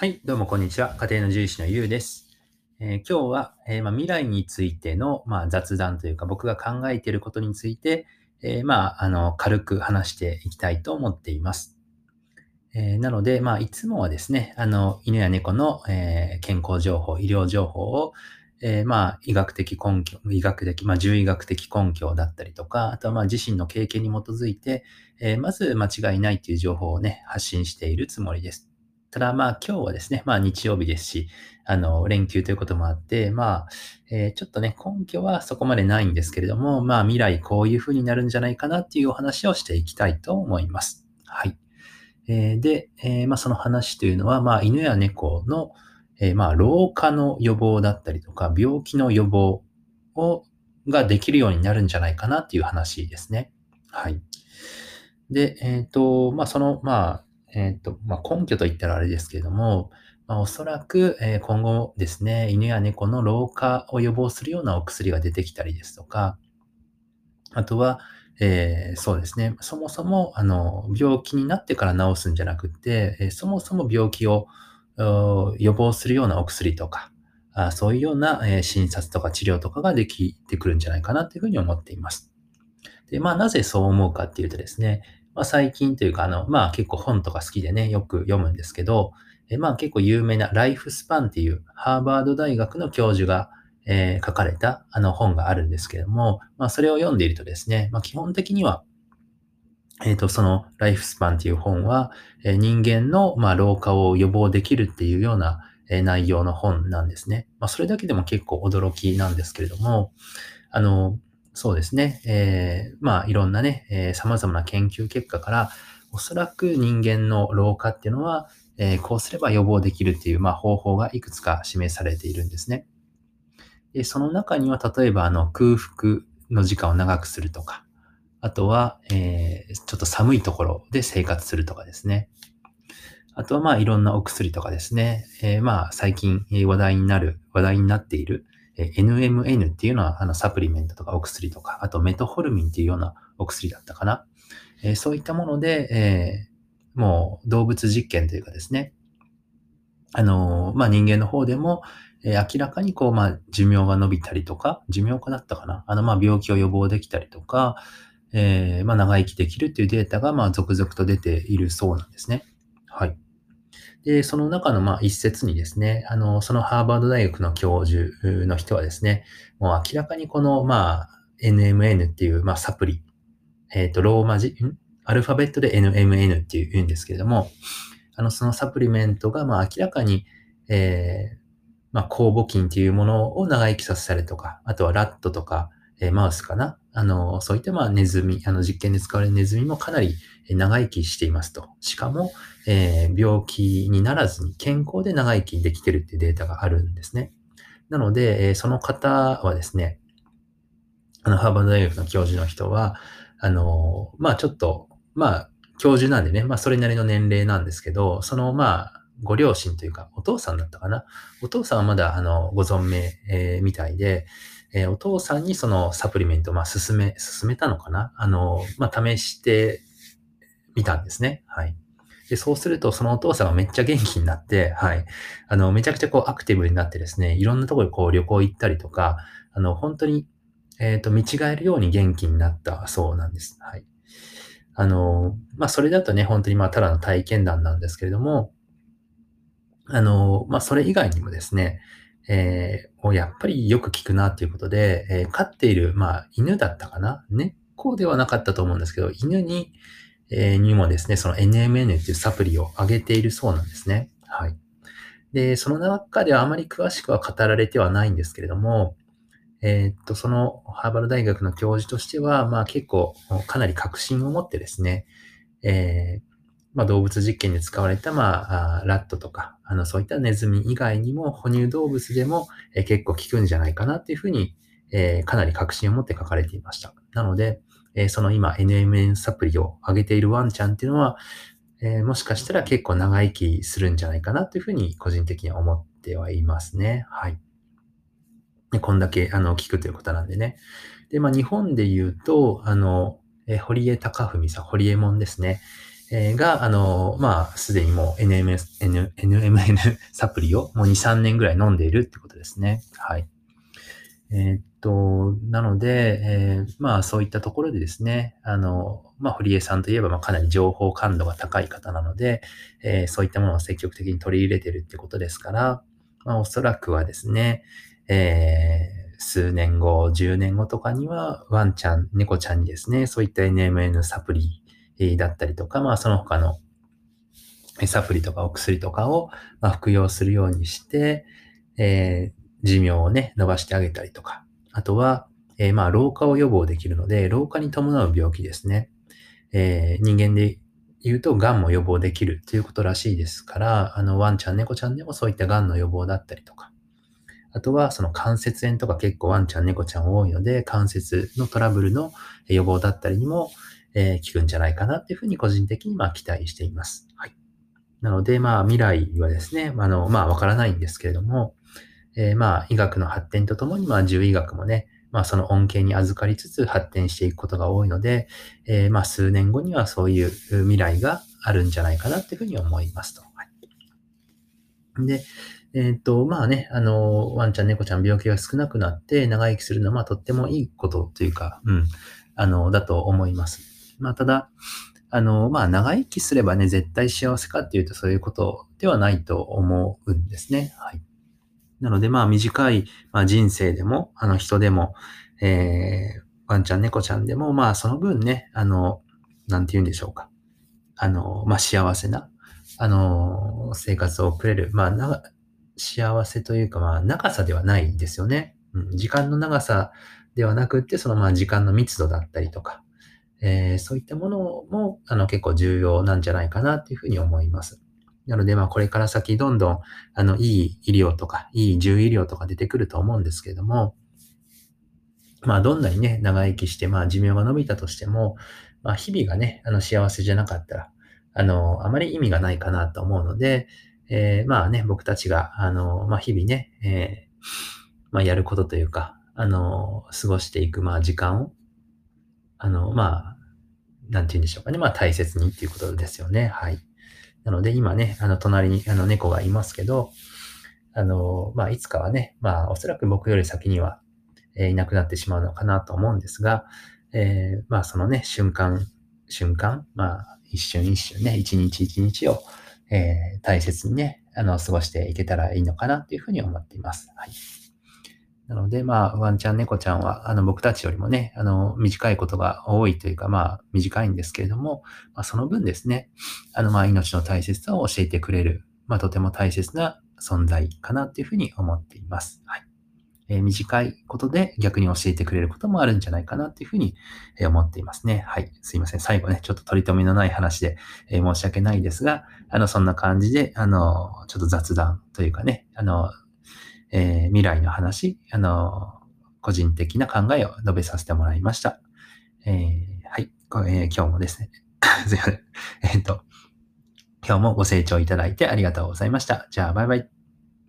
はい、どうもこんにちは。家庭の獣医師のゆうです。えー今日は、えーまあ、未来についての、まあ、雑談というか、僕が考えていることについて、えーまあ、あの、軽く話していきたいと思っています。えなので、まあ、いつもはですね、あの、犬や猫の、え健康情報、医療情報を、えまあ、医学的根拠、医学的、まあ、獣医学的根拠だったりとか、あとはまあ、自身の経験に基づいて、えまず間違いないという情報をね、発信しているつもりです。ただまあ今日はですね、まあ日曜日ですし、あの、連休ということもあって、まあ、えーちょっとね、根拠はそこまでないんですけれども、まあ未来こういう風になるんじゃないかなっていうお話をしていきたいと思います。はい。えーで、えーまあその話というのは、まあ犬や猫の、えーまあ老化の予防だったりとか、病気の予防を、ができるようになるんじゃないかなっていう話ですね。はい。で、えっ、と、まあその、まあ、えっ、と、まあ根拠といったらあれですけれども、まあ、おそらく、えー今後ですね、犬や猫の老化を予防するようなお薬が出てきたりですとか、あとは、えーそうですね、そもそも、あの、病気になってから治すんじゃなくて、えそもそも病気を予防するようなお薬とか、あそういうような、え診察とか治療とかができてくるんじゃないかなというふうに思っています。で、まあ、なぜそう思うかっていうとですね、まあ、最近というか、あの、まあ、結構本とか好きでね、よく読むんですけど、えまあ、結構有名なライフスパンっていうハーバード大学の教授が、えー書かれたあの本があるんですけども、まあ、それを読んでいるとですね、まあ、基本的には、えっ、と、そのライフスパンっていう本は、えー人間の、まあ、老化を予防できるっていうような、え内容の本なんですね。まあ、それだけでも結構驚きなんですけれども、あの、そうですね。えーまあ、いろんなね、えー様々な研究結果から、おそらく人間の老化っていうのは、えーこうすれば予防できるっていう、まあ、方法がいくつか示されているんですね。で、その中には、例えば、あの、空腹の時間を長くするとか、あとは、えーちょっと寒いところで生活するとかですね。あとは、まあ、いろんなお薬とかですね。えーまあ、最近話題になる、話題になっている、え NMN っていうのは、あの、サプリメントとかお薬とか、あとメトホルミンっていうようなお薬だったかな。えそういったもので、えもう動物実験というかですね、あのまあ、人間の方でも、え明らかにこう、まあ、寿命が伸びたりとか、寿命かだったかなあの、ま、病気を予防できたりとか、えーまあ、長生きできるっていうデータが、ま、続々と出ているそうなんですね。はい。で、その中の、まあ、一節にですね、あの、そのハーバード大学の教授の人はですね、もう明らかにこの、まあ、NMN っていう、まあ、サプリ、えっ、と、ローマ字、ん？アルファベットで NMN っていうんですけれども、あの、そのサプリメントが、まあ、明らかに、えーまあ、酵母菌っていうものを長生きさせたりとか、あとはラットとか、えマウスかな？あの、そういった、まあ、ネズミ、あの、実験で使われるネズミもかなり長生きしていますと。しかも、えー病気にならずに健康で長生きできてるっていうデータがあるんですね。なので、えその方はですね、あの、ハーバード大学の教授の人は、あの、まあちょっと、まあ、教授なんでね、まあそれなりの年齢なんですけど、その、まあ、ご両親というか、お父さんだったかな？お父さんはまだ、あの、ご存命、えーみたいで、えーお父さんにそのサプリメントを、まあ、進め、進めたのかな？あの、まあ、試してみたんですね。はい。で、そうすると、そのお父さんがめっちゃ元気になって、はい。あの、めちゃくちゃこうアクティブになってですね、いろんなところにこう旅行行ったりとか、あの、本当に、えっ、と、見違えるように元気になったそうなんです。はい。あの、まあ、それだとね、本当にまあ、ただの体験談なんですけれども、あの、まあ、それ以外にもですね、えー、もうやっぱりよく聞くなっていうことで、えー飼っている、まあ、犬だったかな？猫ではなかったと思うんですけど、犬に、えーにもですね、その NMN っていうサプリをあげているそうなんですね。はい。で、その中ではあまり詳しくは語られてはないんですけれども、えーっと、そのハーバード大学の教授としては、まあ結構かなり確信を持ってですね、えーまあ、動物実験で使われた、まあ、ラットとか、あの、そういったネズミ以外にも、哺乳動物でも、え結構効くんじゃないかなっていうふうに、えかなり確信を持って書かれていました。なので、えその今 NMN サプリを上げているワンちゃんっていうのは、えもしかしたら結構長生きするんじゃないかなというふうに個人的には思ってはいますね。はい。でこんだけ、あの、聞くということなんでね。で、まあ、日本で言うと、あの、え堀江貴文さん、堀江門ですね。えーが、あの、まあ、すでにもう NMS、N、NMN サプリをもう2、3年ぐらい飲んでいるってことですね。はい。えーっと、なので、えーまあ、そういったところでですね、あの、まあ、堀江さんといえば、まあ、かなり情報感度が高い方なので、えーそういったものを積極的に取り入れてるってことですから、まあ、おそらくはですね、えー数年後、10年後とかには、ワンちゃん、猫ちゃんにですね、そういった NMN サプリだったりとか、まあ、その他のサプリとかお薬とかを、服用するようにして、えー寿命をね、伸ばしてあげたりとか、あとは、えーまあ、老化を予防できるので、老化に伴う病気ですね。えー人間で言うと、癌も予防できるということらしいですから、あの、ワンちゃん、猫ちゃんでもそういった癌の予防だったりとか、あとは、その関節炎とか結構ワンちゃん、猫ちゃん多いので、関節のトラブルの予防だったりにも、えー効くんじゃないかなっていうふうに個人的にまあ期待しています。はい。なので、まあ未来はですね、あの、まあわからないんですけれども、えーまあ医学の発展とともに、まあ獣医学もね、まあその恩恵に預かりつつ発展していくことが多いので、えーまあ数年後にはそういう未来があるんじゃないかなっていうふうに思いますと。はい、で、えっ、と、まあね、あの、ワンちゃん、猫ちゃん病気が少なくなって長生きするのは、まあとってもいいことというか、うん、あの、だと思います。まあただ、あの、まあ長生きすればね、絶対幸せかっていうとそういうことではないと思うんですね。はい。なのでまあ短い、まあ、人生でも、あの人でも、えー、ワンちゃん、猫ちゃんでも、まあその分ね、あの、なんて言うんでしょうか。あの、まあ幸せな、あの、生活を送れる。まあな、幸せというか、まあ長さではないですよね。うん、時間の長さではなくって、そのまあ時間の密度だったりとか、えーそういったものも、あの、結構重要なんじゃないかなっていうふうに思います。なので、まあ、これから先どんどん、あの、いい医療とか、いい獣医療とか出てくると思うんですけれども、まあ、どんなにね、長生きして、まあ、寿命が伸びたとしても、まあ、日々がね、あの、幸せじゃなかったら、あの、あまり意味がないかなと思うので、えーまあね、僕たちが、あの、まあ、日々ね、えーまあ、やることというか、あの、過ごしていく、まあ、時間を、あの、まあ、なんて言うんでしょうかね。まあ、大切にっていうことですよね。はい。なので、今ね、あの、隣に、あの、猫がいますけど、あの、まあ、いつかはね、まあ、おそらく僕より先には、えーいなくなってしまうのかなと思うんですが、えーまあ、そのね、瞬間、瞬間、まあ、一瞬一瞬ね、一日一日を、えー大切にね、あの、過ごしていけたらいいのかなっていうふうに思っています。はい。なので、まあ、ワンちゃん、猫ちゃんは、あの、僕たちよりもね、あの、短いことが多いというか、まあ、短いんですけれども、まあ、その分ですね、あの、まあ、命の大切さを教えてくれる、まあ、とても大切な存在かなっていうふうに思っています。はい。えー短いことで逆に教えてくれることもあるんじゃないかなっていうふうに思っていますね。はい。すいません。最後ね、ちょっと取り留めのない話で、えー申し訳ないですが、あの、そんな感じで、あの、ちょっと雑談というかね、あの、えー未来の話、あの、個人的な考えを述べさせてもらいました。えーはい、えー今日もですね、すいません。えっと、今日もご清聴いただいてありがとうございました。じゃあ、バイバイ。